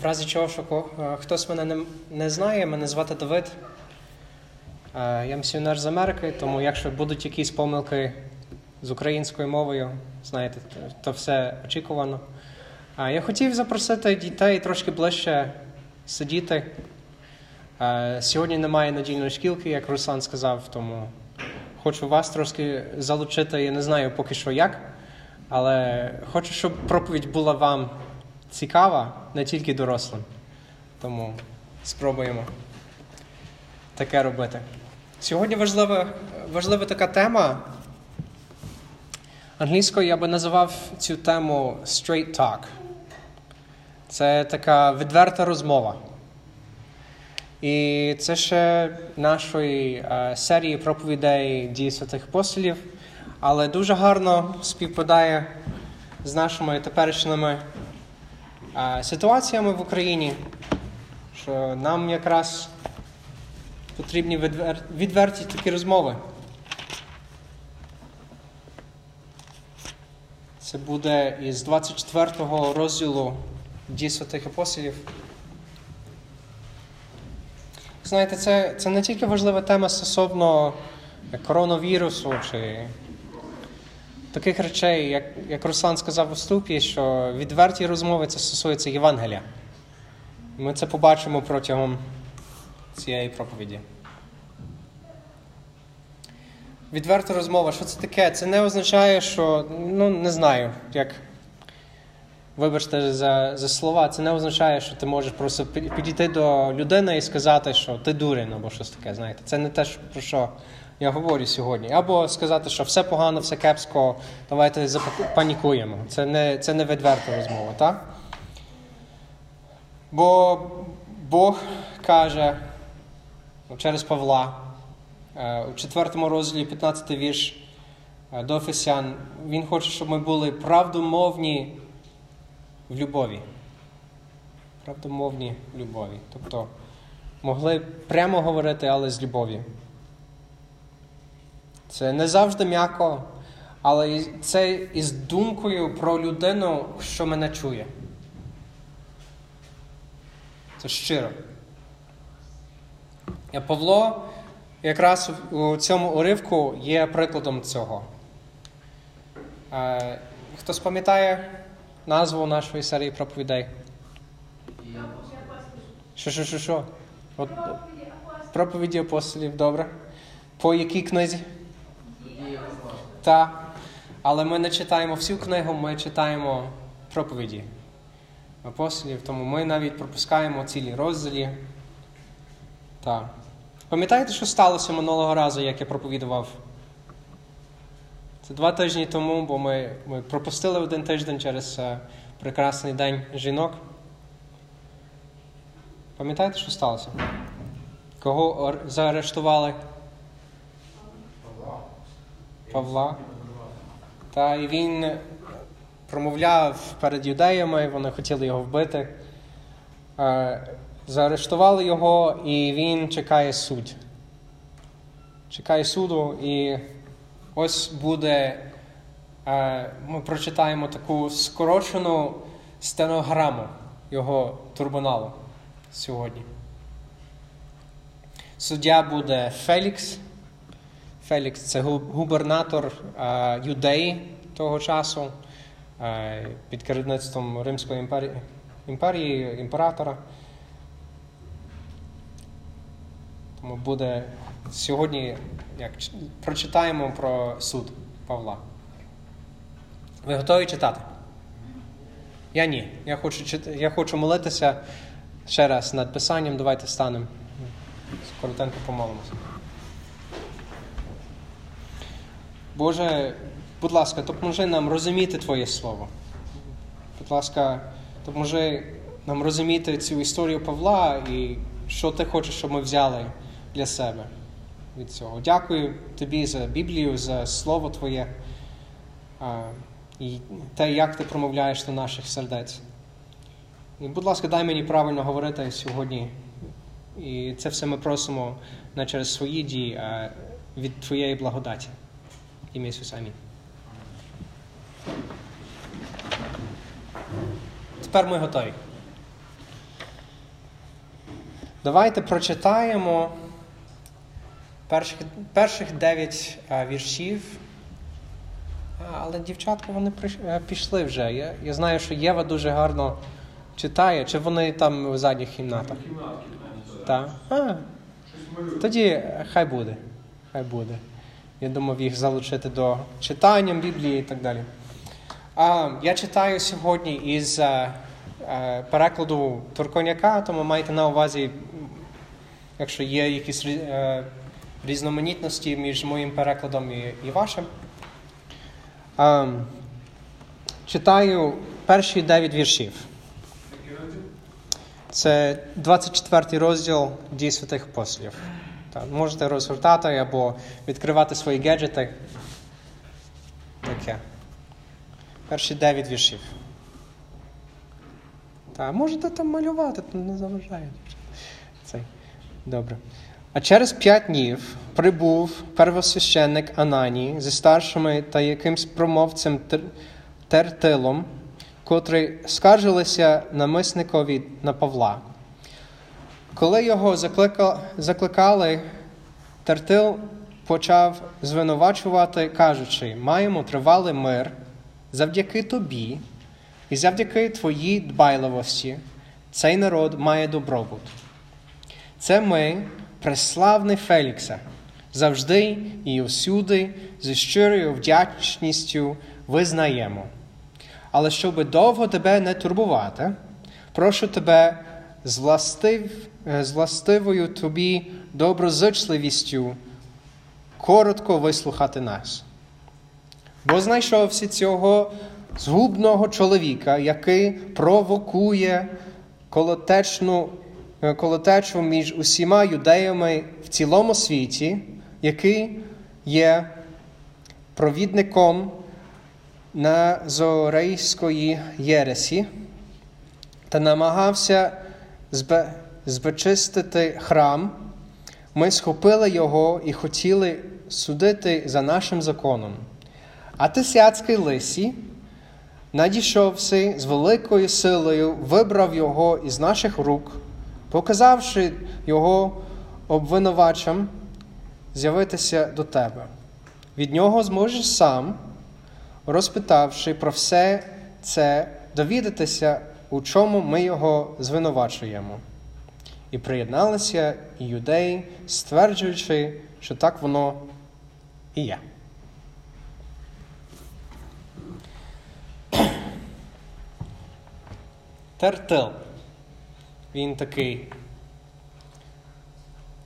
В разі чого, що е, хтось мене не, не знає, мене звати Давид. Е, Я місіонер з Америки, тому якщо будуть якісь помилки з українською мовою, знаєте, то- все очікувано. Я хотів запросити дітей трошки ближче сидіти. Е, Сьогодні немає недільної шкілки, як Руслан сказав, тому хочу вас трошки залучити. Я не знаю поки що як, але хочу, щоб проповідь була вам цікава, не тільки дорослим. Тому спробуємо таке робити. Сьогодні важлива, важлива така тема. Англійською я би називав цю тему straight talk. Це така відверта розмова. І це ще нашої е, серії проповідей дії святих апостолів, але дуже гарно співпадає з нашими теперішніми ситуаціями в Україні, що нам якраз потрібні відвер... відверті такі розмови. Це буде із 24 го розділу дій святих апостолів. Знаєте, це, це не тільки важлива тема стосовно коронавірусу чи таких речей, як, як Руслан сказав у вступі, що відверті розмови це стосується Євангелія. Ми це побачимо протягом цієї проповіді. Відверта розмова, що це таке? Це не означає, що, ну, не знаю, як. Вибачте за, за слова, це не означає, що ти можеш просто підійти до людини і сказати, що ти дурень або щось таке. Знаєте, це не те, про що я говорю сьогодні. Або сказати, що все погано, все кепсько, давайте запанікуємо. Це не, це не відверта розмова, так? Бо Бог каже ну, через Павла е, у 4 розділі 15 вірш е, до Ефесян, він хоче, щоб ми були правдомовні в любові. Правдомовні в любові. Тобто могли прямо говорити, але з любов'ю. Це не завжди м'яко, але це із думкою про людину, що мене чує. Це щиро. І Павло якраз у цьому уривку є прикладом цього. Е, Хтось пам'ятає назву нашої серії проповідей? Що, що, що, що? От, проповіді апостолів, добре. По якій книзі? Так. Але ми не читаємо всю книгу, ми читаємо проповіді апостолів, тому ми навіть пропускаємо цілі розділі. Так. Пам'ятаєте, що сталося минулого разу, як я проповідував? Це два тижні тому, бо ми, ми пропустили один тиждень через е, прекрасний день жінок. Пам'ятаєте, що сталося? Кого заарештували? Павла. Та і він промовляв перед юдеями, вони хотіли його вбити. Е, Заарештували його, і він чекає суд. Чекає суду, і ось буде. е, Ми прочитаємо таку скорочену стенограму його турбуналу сьогодні. Суддя буде Фелікс. Фелікс це губернатор Юдеї того часу е, під керівництвом Римської імперії, імперії імператора. Тому буде сьогодні, як прочитаємо про суд Павла. Ви готові читати? Я ні. Я хочу, чит- я хочу молитися ще раз над писанням. Давайте станемо. Коротенько помолимося. Боже, будь ласка, допоможи нам розуміти Твоє Слово. Будь ласка, допоможи нам розуміти цю історію Павла і що ти хочеш, щоб ми взяли для себе від цього. Дякую тобі за Біблію, за Слово Твоє і те, як ти промовляєш до наших сердець. І, будь ласка, дай мені правильно говорити сьогодні. І це все ми просимо не через свої дії, а від Твоєї благодаті. Ім'я Ісуса. Амінь. Тепер ми готові. Давайте прочитаємо перших перших дев'ять віршів. Але дівчатка вони пішли вже. Я я знаю, що Єва дуже гарно читає, чи вони там у задніх кімнатах? Так. А, Тоді хай буде. Хай буде. Я думав їх залучити до читання Біблії і так далі. А, Я читаю сьогодні із а, а, перекладу Турконяка, тому майте на увазі, якщо є якісь а, різноманітності між моїм перекладом і, і вашим. Читаю перші дев'ять віршів. Це 24 розділ дій святих апостолів. Можете розгортати або відкривати свої гаджети. Таке. Перші 9 віршів. Так, можете там малювати, то не заважає. Цей. Добре. А через п'ять днів прибув первосвященник Ананій зі старшими та якимсь промовцем Тертилом, котрі скаржилися намисникові на Павла. Коли його закликали, Тертил почав звинувачувати, кажучи: маємо тривалий мир завдяки тобі і завдяки твоїй дбайливості цей народ має добробут. Це ми, преславний Фелікса, завжди і усюди зі щирою вдячністю визнаємо. Але щоб довго тебе не турбувати, прошу тебе з, властив, з властивою тобі доброзичливістю коротко вислухати нас. Бо знайшовся цього згубного чоловіка, який провокує колотечну, колотечу між усіма юдеями в цілому світі, який є провідником Назорейської Єресі та намагався збечистити храм, ми схопили його і хотіли судити за нашим законом. А Тисяцький лисі, надійшовши з великою силою, вибрав його із наших рук, показавши його обвинувачам з'явитися до тебе. Від нього зможеш сам, розпитавши про все це, довідатися, у чому ми його звинувачуємо. І приєдналися і юдеї, стверджуючи, що так воно і є. Тертил. Він такий.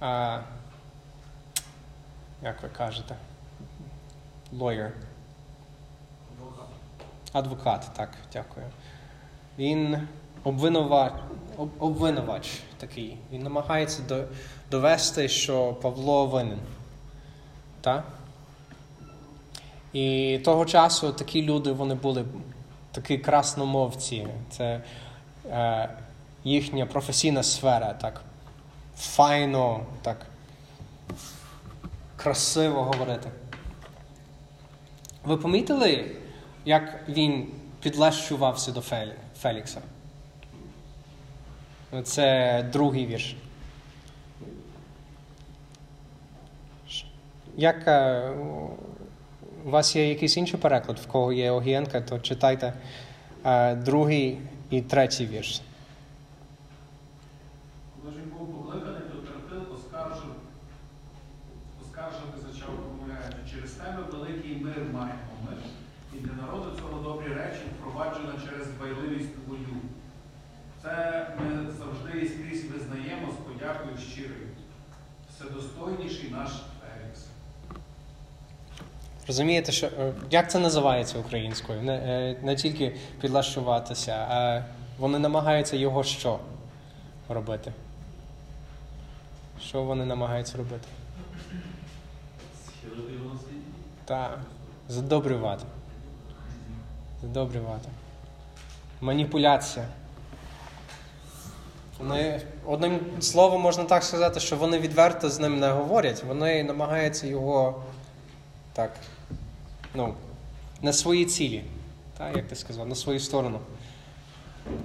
А, Як ви кажете? Lawyer. Адвокат. Адвокат, так, дякую. Він обвинувач, обвинувач такий. Він намагається довести, що Павло винен. Так? І того часу такі люди вони були такі красномовці. Це е, їхня професійна сфера. так Файно, так красиво говорити. Ви помітили, як він підлещувався до Фелікса? Це другий вірш. Як е, у вас є якийсь інший переклад, в кого є Огієнка, то читайте а, другий і третій вірш. Коли ж він був покликаний, то Тертил оскаржив, оскаржити зачав промовляючи, через тебе великий мир маємо ми, і для народу цього добрі речі впроваджено через дбайливість твою. Це ми завжди і скрізь визнаємо з подякою щирою. Вседостойніший наш Фелікс. Розумієте, що як це називається українською? Не, не тільки підлаштуватися, а вони намагаються його що робити? Що вони намагаються робити? Так, задобрювати. Задобрювати. Маніпуляція. Вони, одним словом, можна так сказати, що вони відверто з ним не говорять, вони намагаються його так, ну, на свої цілі, так, як ти сказав, на свою сторону.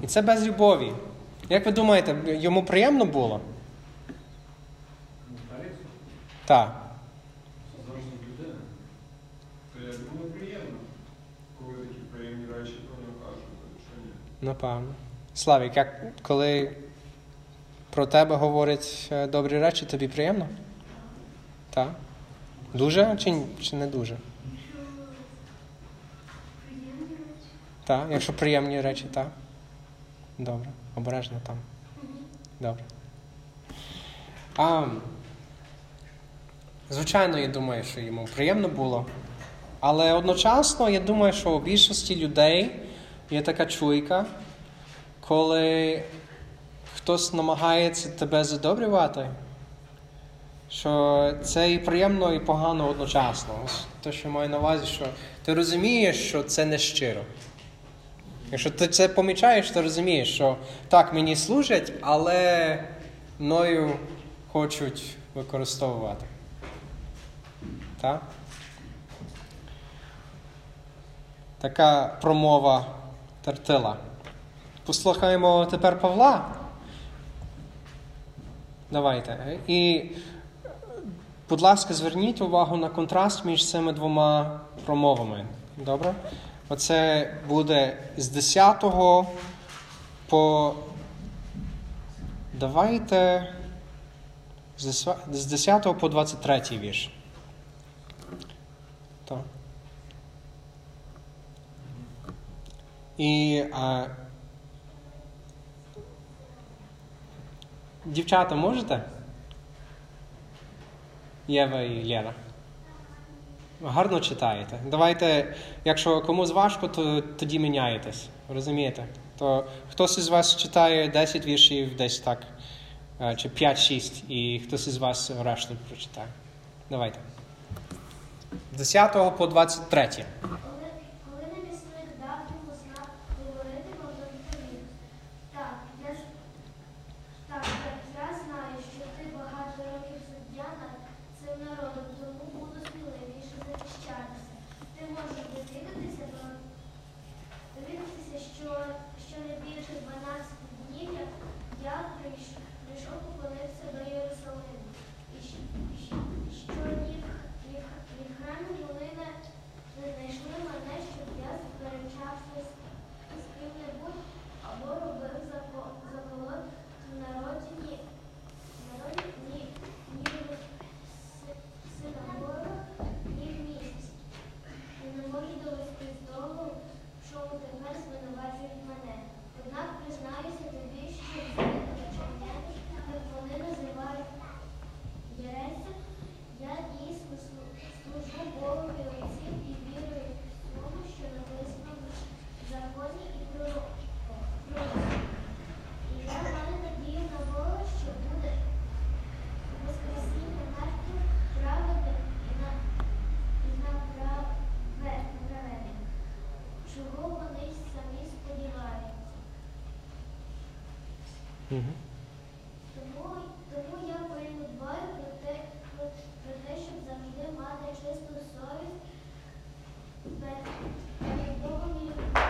І це без любові. Як ви думаєте, йому приємно було? Так. Напевно. Славік, як коли про тебе говорять е, добрі речі, тобі приємно? Так? Дуже чи, чи не дуже? Так, якщо приємні речі, так. Добре. Обережно там. Добре. А, звичайно, я думаю, що йому приємно було. Але одночасно я думаю, що у більшості людей є така чуйка, коли хтось намагається тебе задобрювати, що це і приємно, і погано одночасно. Те, що маю на увазі, що ти розумієш, що це не щиро. Якщо ти це помічаєш, ти розумієш, що так, мені служать, але мною хочуть використовувати. Так? Така промова Тертила. Послухаємо тепер Павла. Давайте. І, будь ласка, зверніть увагу на контраст між цими двома промовами. Добре? Оце буде з 10 по. Давайте. З 10 по 23 вірш. Так. І а, дівчата можете? Єва і Лєра. Гарно читаєте. Давайте, якщо комусь важко, то тоді міняєтесь. Розумієте? То хтось із вас читає 10 віршів, десь так, е, чи 5-6, і хтось із вас решту прочитає. Давайте. З 10 по 23. Коли, коли не міцних дав йому знак говорити, можна відповів. Так, я ж так, так, я знаю, що ти багато років суддя над цим народом, тому буду сміливіше захищатися. Ти можеш довідатися, про- довідатися, що, що не більше 12 днів, як я прийшов, прийшов поклонитися до Єрусалиму. І, щ- і щ- і що ні в, ні в, ні в храмі вони не не знайшли мене, щоб я сперечався з з ким-небудь або робив зако- заколот в народі ні, в народі ні, ні в си- синагогах, ні в місті. І не можу довести з того, в чому тепер звинувачують мене. Однак признаюся тобі, що звичайно, як вони називають Єресю, я дійсно слу- служу Богові отців і вірую в тому, що написано в законі і пророках. І я маю надію на Бога, що буде воскресіння мертвих, праведних і на і на праве- праведних, чого вони й самі сподіваються. Угу. Тому, тому я передбаю про те, про, про те, щоб завжди мати чисту совість перед перед Богом і людьми.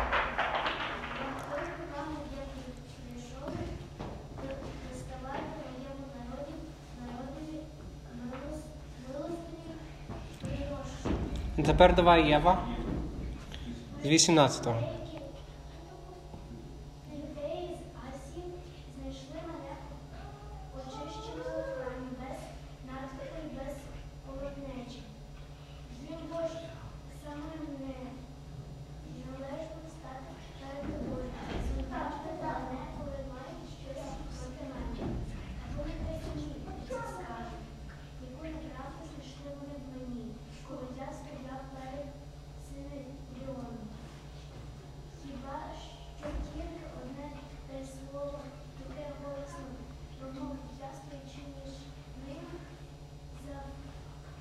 Я хтось покажу, як прийшов доставати моєму народі, народові милос- милостині і розшуку. Тепер давай Єва. З 18-го. Деякі юдеї з Асії знайшли мене очищеною в храмі без надпити і без полотнечі. Їм бо ж самим не належно стати перед тобою. Звертати мене, коли мають щось проти мене. Або не ні, це скажуть. Яку неправду знайшли вони в мені, коли я стояв перед Синедріоном. Хіба що тільки одне те слово, яке голосно промовив я стоячи між ним за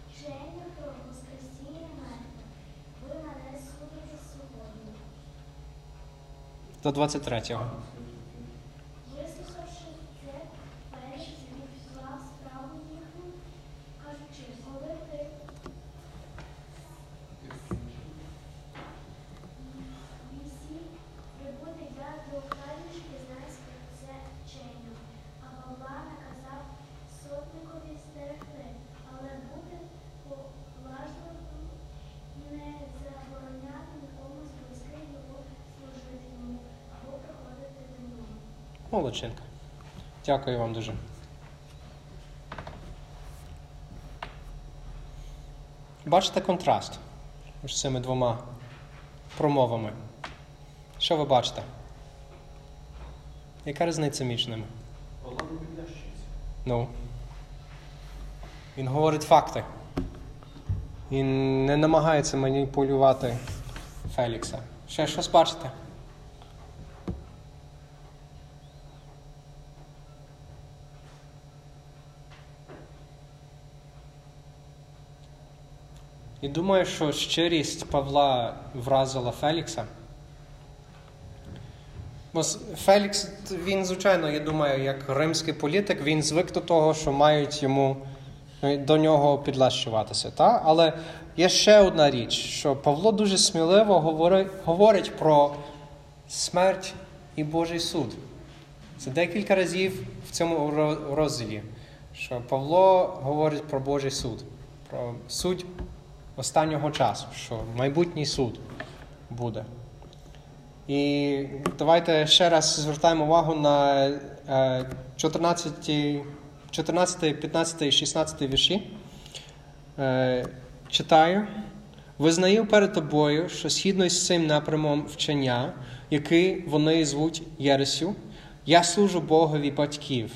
вчення про Воскресіння мертвих. Ви мене судите сьогодні. До 23-го. Вислухавши це, перший зіпсував справу їхню, кажучи, коли ти вісі прибуде я до крадіжки знайське це вчення, а Павла наказав сотникові стерегти, але молодчинка. Дякую вам дуже. Бачите контраст між цими двома промовами. Що ви бачите? Яка різниця між ними? Ну. Він говорить факти. Він не намагається маніпулювати Фелікса. Ще щось бачите? І думаю, що щирість Павла вразила Фелікса. Бо Фелікс, він, звичайно, я думаю, як римський політик, він звик до того, що мають йому е, до нього підлащуватися. Та? Але є ще одна річ, що Павло дуже сміливо говорить, говорить про смерть і Божий суд. Це декілька разів в цьому ро- розділі, що Павло говорить про Божий суд, про суд останнього часу, що майбутній суд буде. І давайте ще раз звертаємо увагу на е, 14, 14 15 і 16 вірші. Е, Читаю. Визнаю перед тобою, що згідно із цим напрямом вчення, який вони звуть Єресю, я служу Богові батьків,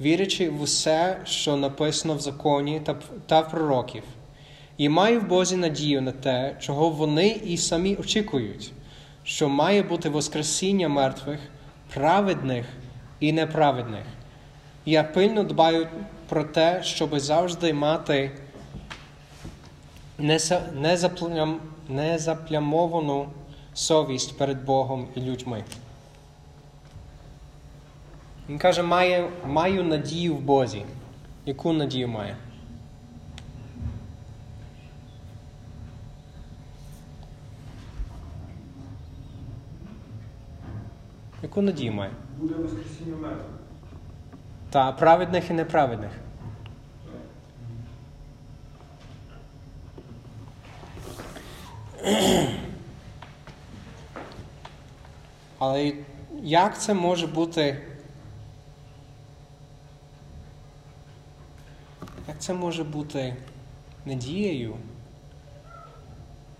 вірячи в усе, що написано в законі та в пророків, і маю в Бозі надію на те, чого вони і самі очікують, що має бути Воскресіння мертвих, праведних і неправедних. Я пильно дбаю про те, щоб завжди мати незаплямовану совість перед Богом і людьми. Він каже, має, маю надію в Бозі. Яку надію має? Яку надію має? Буде воскресіння мертвих. Та праведних і неправедних. Але як це може бути? Як це може бути надією?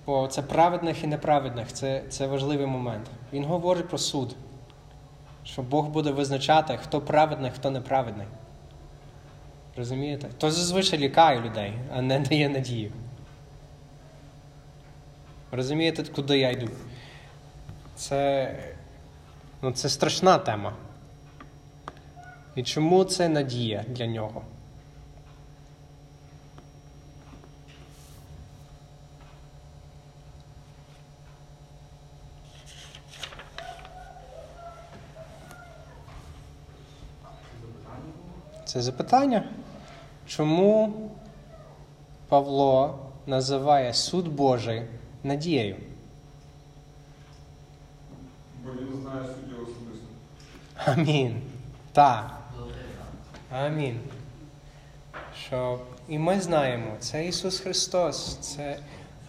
Бо це праведних і неправедних, це, це важливий момент. Він говорить про суд, що Бог буде визначати, хто праведний, хто неправедний. Розумієте? То зазвичай лякає людей, а не дає надію. Розумієте, куди я йду? Це, ну, це страшна тема. І чому це надія для нього? Це запитання. Чому Павло називає суд Божий надією? Бо він знає суддю особисто. Амінь. Так. Амінь. Що і ми знаємо, це Ісус Христос. Це,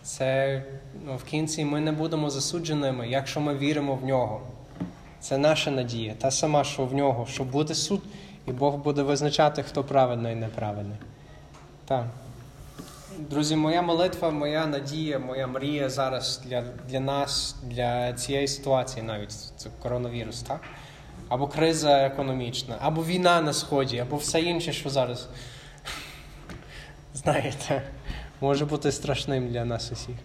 це ну, в кінці ми не будемо засудженими, якщо ми віримо в нього. Це наша надія, та сама, що в нього, що буде суд, і Бог буде визначати, хто праведний і неправедний. Так. Друзі, моя молитва, моя надія, моя мрія зараз для, для нас, для цієї ситуації навіть це коронавірус, так? Або криза економічна, або війна на сході, або все інше, що зараз, знаєте, може бути страшним для нас усіх.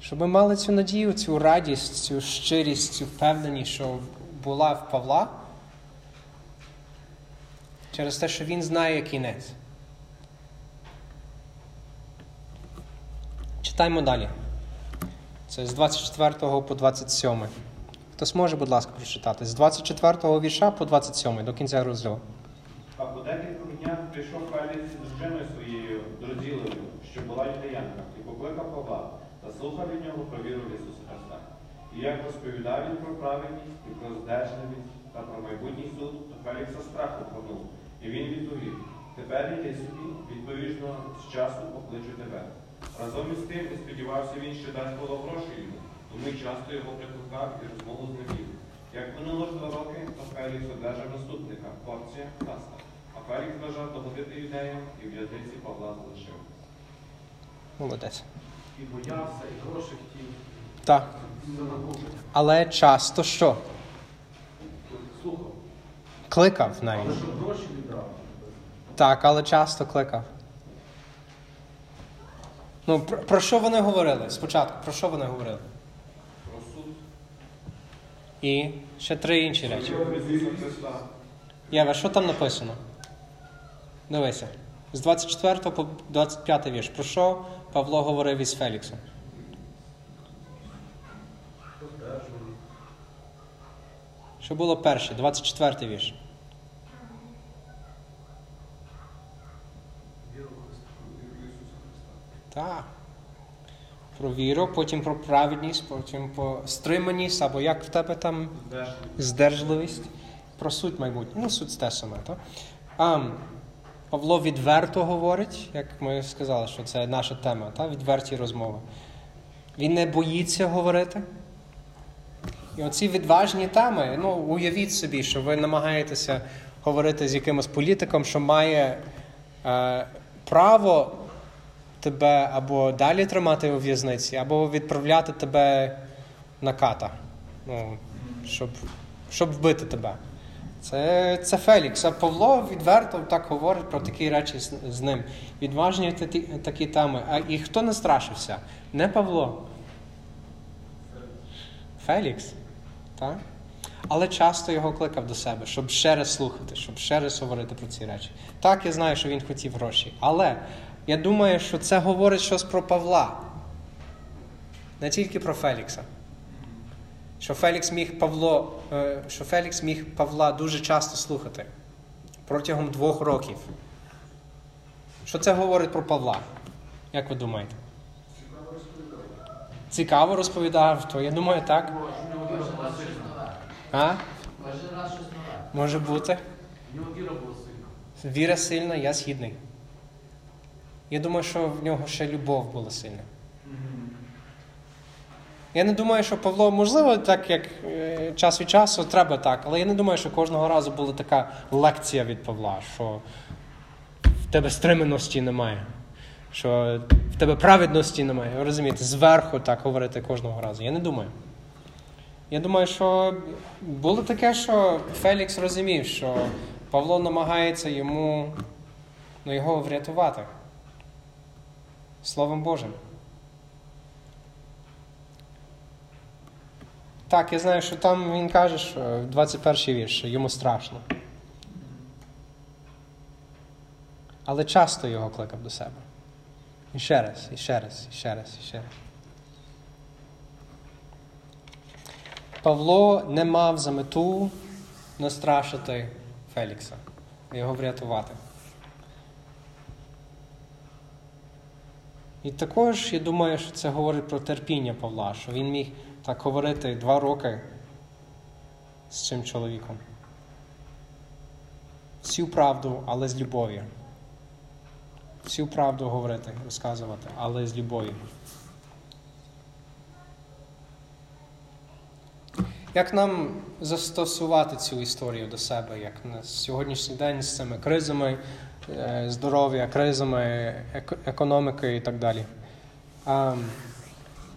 Щоб ми мали цю надію, цю радість, цю щирість, цю впевненість, що була в Павла, через те, що він знає кінець. Читаємо далі. Це з 24 по 27. Хтось може, будь ласка, прочитати. З 24 вірша по 27 до кінця розділу. А по декількох днях прийшов Фелікс з дружиною своєю Друзілою, що була юдеянка, і покликав Павла та слухав від нього про віру в Ісуса Христа. І як розповідав він про праведність і про здержаність та про майбутній суд, то Фелікса страх охопив. І він відповів: Тепер іди собі, відповідно з часу покличу тебе. Разом із тим і сподівався він, що дасть Павло гроші йому, тому й часто його прикликав і розмову з ним вів. Як минуло ж два роки, то Фелікс одержав наступника, Порція Таста. А Фелікс бажав догодити юдеям і в в'язниці Павла залишив. Молодець. І боявся, і гроші хотів. Так. Але часто що? Кликав навіть. Так, але часто кликав. Ну, про, про що вони говорили? Спочатку, про що вони говорили? Про суд І ще три інші речі. Єва, що там написано? Дивися. З 24 по 25 вірш. Про що Павло говорив із Феліксом? Що було перше? 24 вірш. Віру в Христа. Віру Ісуса Христа. Так. Про віру, потім про праведність, потім про стриманість, або як в тебе там здержливість, про суть майбутнє. Ну, суть те саме. То? А, Павло відверто говорить, як ми сказали, що це наша тема, та? відверті розмови. Він не боїться говорити. І оці відважні теми, ну, уявіть собі, що ви намагаєтеся говорити з якимось політиком, що має е, право тебе або далі тримати у в'язниці, або відправляти тебе на ката, ну, щоб, щоб вбити тебе. Це, це Фелікс. А Павло відверто так говорить про такі речі з, з ним. Відважні такі, такі теми. А і хто не страшився? Не Павло. Фелікс. Так? Але часто його кликав до себе, щоб ще раз слухати, щоб ще раз говорити про ці речі. Так, я знаю, що він хотів гроші. Але я думаю, що це говорить щось про Павла. Не тільки про Фелікса. Що Фелікс міг Павло, е, що Фелікс міг Павла дуже часто слухати протягом двох років. Що це говорить про Павла? Як ви думаєте? Цікаво розповідав, то я думаю, так. А? Може бути. Віра сильна. Я згідний. Я думаю, що в нього ще любов була сильна. Я не думаю, що Павло, можливо, так як е, час від часу треба так, але я не думаю, що кожного разу була така лекція від Павла, що в тебе стриманості немає, що в тебе праведності немає. Ви розумієте, зверху так говорити кожного разу. Я не думаю. Я думаю, що було таке, що Фелікс розумів, що Павло намагається йому ну, його врятувати Словом Божим. Так, я знаю, що там він каже, що 21 вірш, що йому страшно. Але часто його кликав до себе. І ще раз, і ще раз, і ще раз, і ще раз. Павло не мав за мету настрашити Фелікса, його врятувати. І також я думаю, що це говорить про терпіння Павла, що він міг так говорити два роки з цим чоловіком. Всю правду, але з любов'ю. Всю правду говорити, розказувати, але з любов'ю. Як нам застосувати цю історію до себе, як на сьогоднішній день з цими кризами е, здоров'я, кризами економіки і так далі?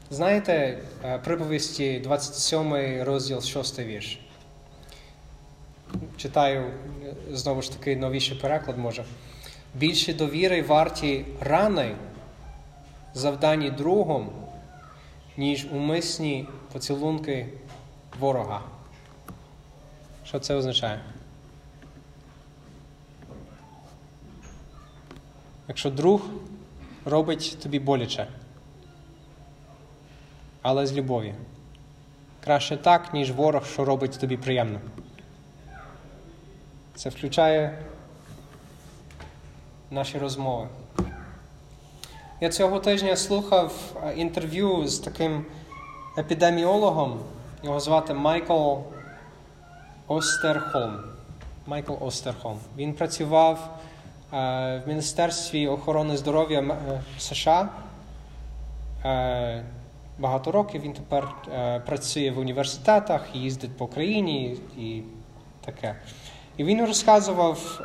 Знаєте, е, приповісті 27 розділ 6 вірш. Читаю е, знову ж таки новіший переклад може. Більше довіри варті рани, завдані другом, ніж умисні поцілунки ворога. Що це означає? Якщо друг робить тобі боляче, але з любов'ю. Краще так, ніж ворог, що робить тобі приємно. Це включає наші розмови. Я цього тижня слухав е, інтерв'ю з таким епідеміологом. Його звати Майкл Остерхолм. Майкл Остерхолм. Він працював е, в Міністерстві охорони здоров'я е, США. Е, багато років. Він тепер працює в університетах, їздить по країні і таке. І він розказував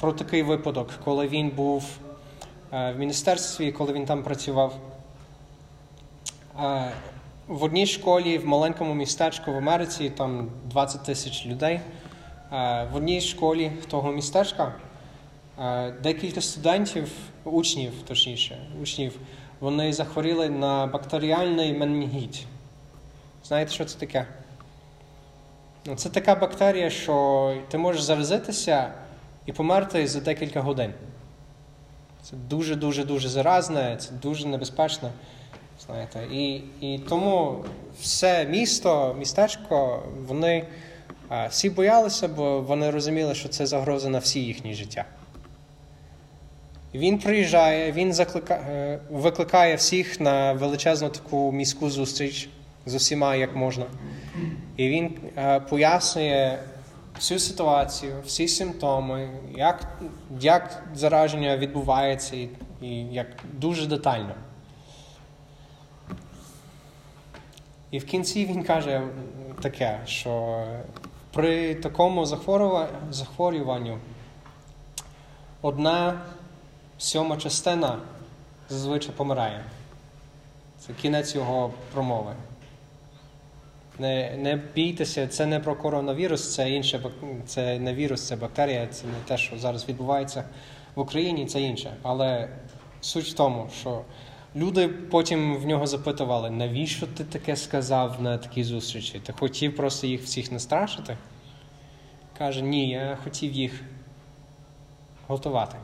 про такий випадок, коли він був в міністерстві, коли він там працював. В одній школі в маленькому містечку в Америці, там 20 тисяч людей. Е, В одній школі того містечка е, декілька студентів, учнів, точніше, учнів, вони захворіли на бактеріальний менінгіт. Знаєте, що це таке? Ну, Це така бактерія, що ти можеш заразитися і померти за декілька годин. Це дуже-дуже дуже заразне, це дуже небезпечно. Знаєте, і, і тому все місто, містечко, вони а, всі боялися, бо вони розуміли, що це загроза на всі їхні життя. Він приїжджає, він заклика, е, викликає всіх на величезну таку міську зустріч з усіма, як можна. І він е, пояснює всю ситуацію, всі симптоми, як, як зараження відбувається, і, і як дуже детально. І в кінці він каже таке, що при такому захворюва- захворюванню одна сьома частина зазвичай помирає. Це кінець його промови. Не, не бійтеся, це не про коронавірус, це інше, це не вірус, це бактерія, це не те, що зараз відбувається в Україні, це інше. Але суть в тому, що люди потім в нього запитували, навіщо ти таке сказав на такій зустрічі? Ти хотів просто їх всіх настрашити? Каже, ні, я хотів їх готувати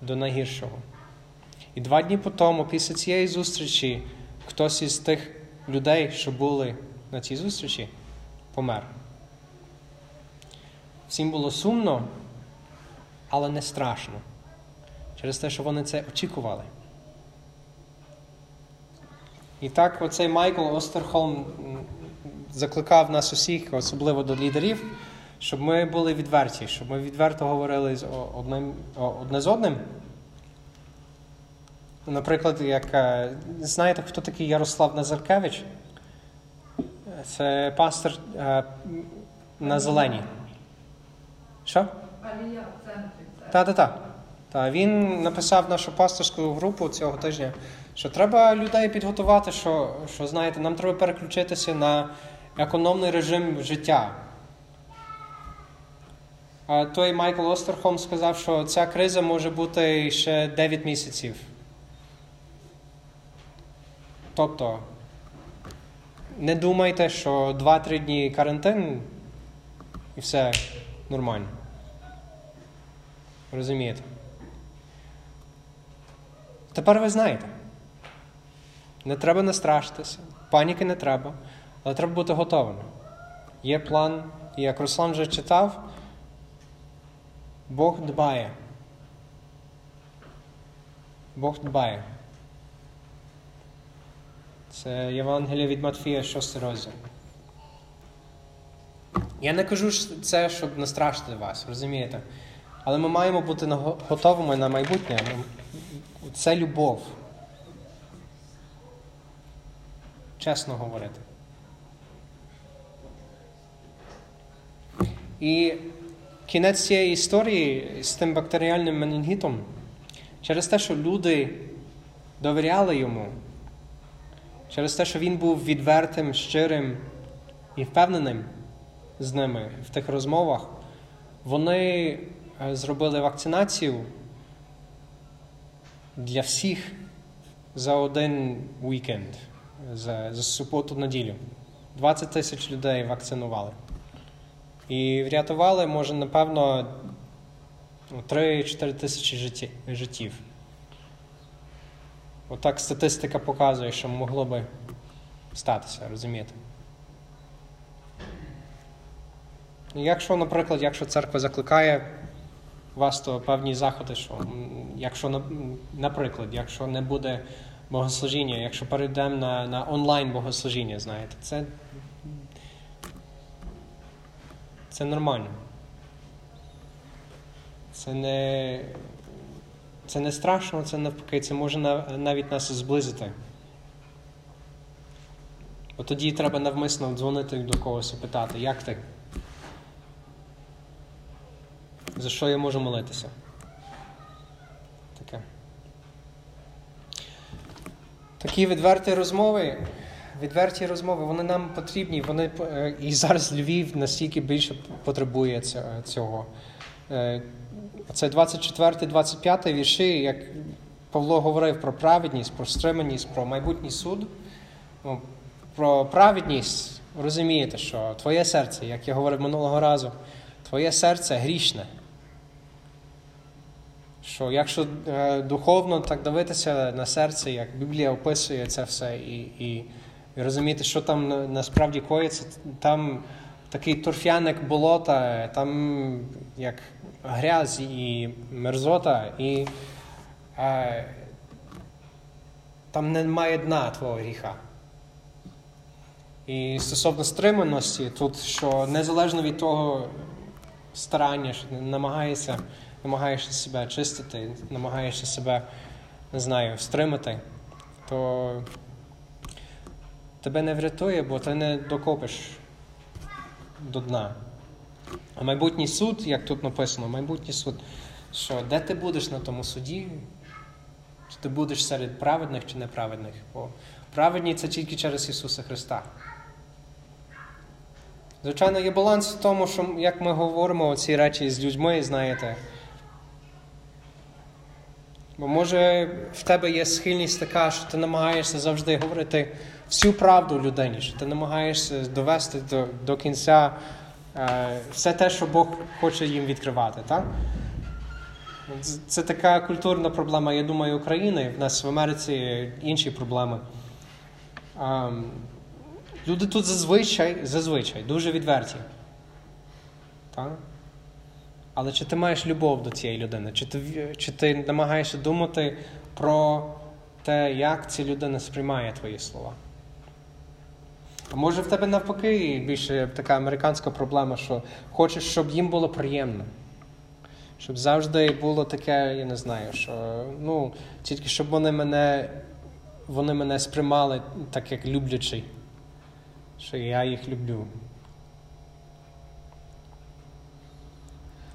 до найгіршого. І два дні по тому, після цієї зустрічі, хтось із тих людей, що були на цій зустрічі, помер. Всім було сумно, але не страшно. Через те, що вони це очікували. І так, оцей Майкл Остерхолм закликав нас усіх, особливо до лідерів, щоб ми були відверті, щоб ми відверто говорили з одним, одне з одним. Наприклад, як е, знаєте, хто такий Ярослав Назаркевич? Це пастор е, на зелені. Що? Алія в центрі. це. Так-так-так. Та він написав нашу пасторську групу цього тижня, що треба людей підготувати, що, що знаєте, нам треба переключитися на економний режим життя. А той Майкл Остерхолм сказав, що ця криза може бути ще 9 місяців. Тобто, не думайте, що 2-3 дні карантин і все нормально. Розумієте? Тепер ви знаєте. Не треба настрашитися, паніки не треба, але треба бути готовими. Є план, і як Руслан вже читав, Бог дбає. Бог дбає. Це Євангеліє від Матфія, 6 розділ. Я не кажу це, щоб настрашити вас, розумієте? Але ми маємо бути готовими на майбутнє. Це любов. Чесно говорити. І кінець цієї історії з тим бактеріальним менінгітом через те, що люди довіряли йому, через те, що він був відвертим, щирим і впевненим з ними в тих розмовах, вони е, зробили вакцинацію для всіх за один вікенд, за, за суботу-неділю. 20 тисяч людей вакцинували. І врятували, може, напевно, ну, 3-4 тисячі життів. Отак статистика показує, що могло би статися, розумієте? Якщо, наприклад, якщо церква закликає вас, то певні заходи, що якщо, наприклад, якщо не буде богослужіння, якщо перейдемо на, на онлайн богослужіння, знаєте, це, це нормально. Це не, це не страшно, це навпаки, це може на- навіть нас зблизити От тоді треба навмисно дзвонити до когось і питати, як ти? За що я можу молитися? Таке. Такі відверті розмови, відверті розмови, вони нам потрібні. Вони, е, і зараз Львів настільки більше потребує цього. Е, Це 24-25 вірші, як Павло говорив про праведність, про стриманість, про майбутній суд. Про праведність розумієте, що твоє серце, як я говорив минулого разу, твоє серце грішне. Що якщо е, духовно так дивитися на серце, як Біблія описує це все, і, і, і розуміти, що там на- насправді коїться, там такий торфяник болота, там як грязь і мерзота, і е, там немає дна твого гріха. І стосовно стриманості, тут, що незалежно від того старання, що ти намагаєшся, себе чистити, намагаєшся себе, не знаю, стримати, то тебе не врятує, бо ти не докопиш до дна. А майбутній суд, як тут написано, майбутній суд, що де ти будеш на тому суді? Чи ти будеш серед праведних чи неправедних? Бо праведні це тільки через Ісуса Христа. Звичайно, є баланс в тому, що як ми говоримо ці речі з людьми, знаєте. Бо може в тебе є схильність така, що ти намагаєшся завжди говорити всю правду людині, що ти намагаєшся довести до, до кінця е, все те, що Бог хоче їм відкривати. Так? Це- така культурна проблема, я думаю, України. В нас в Америці інші проблеми. Ем, Люди тут зазвичай, зазвичай дуже відверті. Так? Але чи ти маєш любов до цієї людини? Чи ти, чи ти намагаєшся думати про те, як ця людина сприймає твої слова? А може в тебе навпаки більше така американська проблема, що хочеш, щоб їм було приємно. Щоб завжди було таке, я не знаю, що ну, тільки щоб вони мене, вони мене сприймали так, як люблячий що я їх люблю.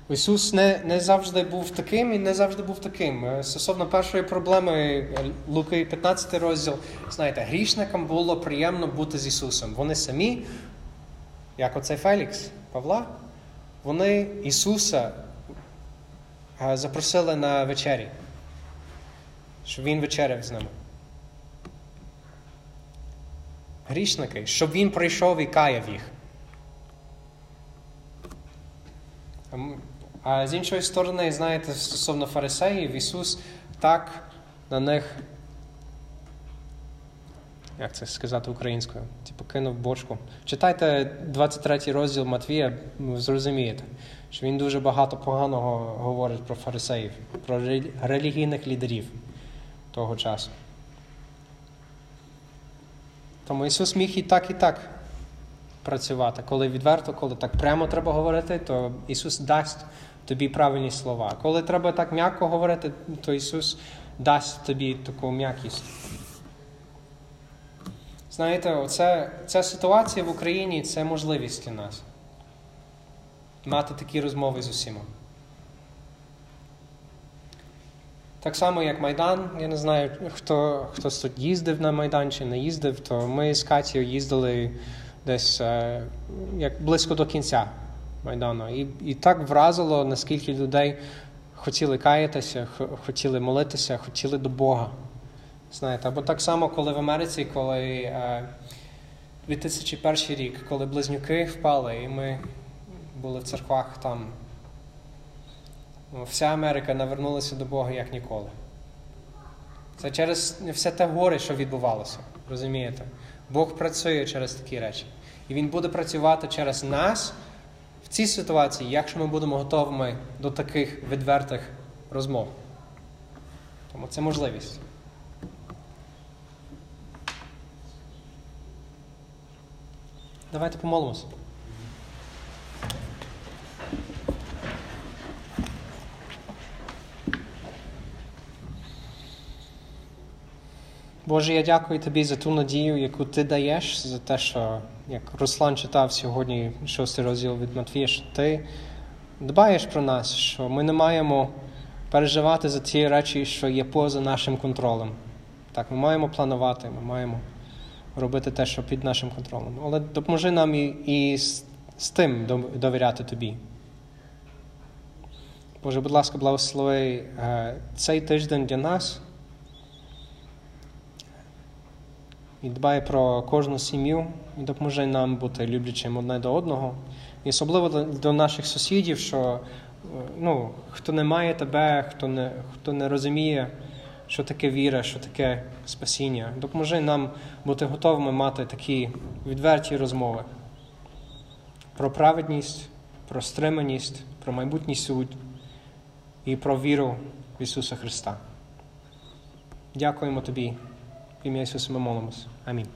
Ісус не, не завжди був таким і не завжди був таким. Е, Стосовно першої проблеми, е, Луки 15 розділ, знаєте, грішникам було приємно бути з Ісусом. Вони самі, як оцей Фелікс Павла, вони Ісуса е, запросили на вечері, щоб Він вечеряв з ними. грішники, щоб він прийшов і каяв їх. А з іншої сторони, знаєте, стосовно фарисеїв, Ісус так на них, як це сказати українською, типу кинув бочку. Читайте 23 розділ Матвія, зрозумієте, що він дуже багато поганого говорить про фарисеїв, про релігійних лідерів того часу. Тому Ісус міг і так, і так працювати. Коли відверто, коли так прямо треба говорити, то Ісус дасть тобі правильні слова. Коли треба так м'яко говорити, то Ісус дасть тобі таку м'якість. Знаєте, оце, ця ситуація в Україні це можливість для нас. Мати такі розмови з усіма. Так само, як Майдан, я не знаю, хто хтось тут їздив на Майдан чи не їздив, то ми з Катією їздили десь е, як близько до кінця Майдану. І, і так вразило, наскільки людей хотіли каятися, хотіли молитися, хотіли до Бога. Знаєте, або так само, коли в Америці, коли е, 2001 рік, коли близнюки впали, і ми були в церквах там. Вся Америка навернулася до Бога як ніколи. Це через все те горе, що відбувалося. Розумієте? Бог працює через такі речі. І Він буде працювати через нас в цій ситуації, якщо ми будемо готовими до таких відвертих розмов. Тому це можливість. Давайте помолимося. Боже, я дякую тобі за ту надію, яку ти даєш, за те, що як Руслан читав сьогодні шостий розділ від Матвія, що ти дбаєш про нас, що ми не маємо переживати за ті речі, що є поза нашим контролем. Так, ми маємо планувати, ми маємо робити те, що під нашим контролем. Але допоможи нам і, і з, з тим довіряти тобі. Боже, будь ласка, благослови е, цей тиждень для нас. І дбай про кожну сім'ю і допоможи нам бути люблячим одне до одного. І особливо до, до наших сусідів, що е, ну, хто не має тебе, хто не, хто не розуміє, що таке віра, що таке спасіння. Допоможи нам бути готовими мати такі відверті розмови про праведність, про стриманість, про майбутній суд і про віру в Ісуса Христа. Дякуємо Тобі. В ім'я Ісуса ми молимось. Амінь.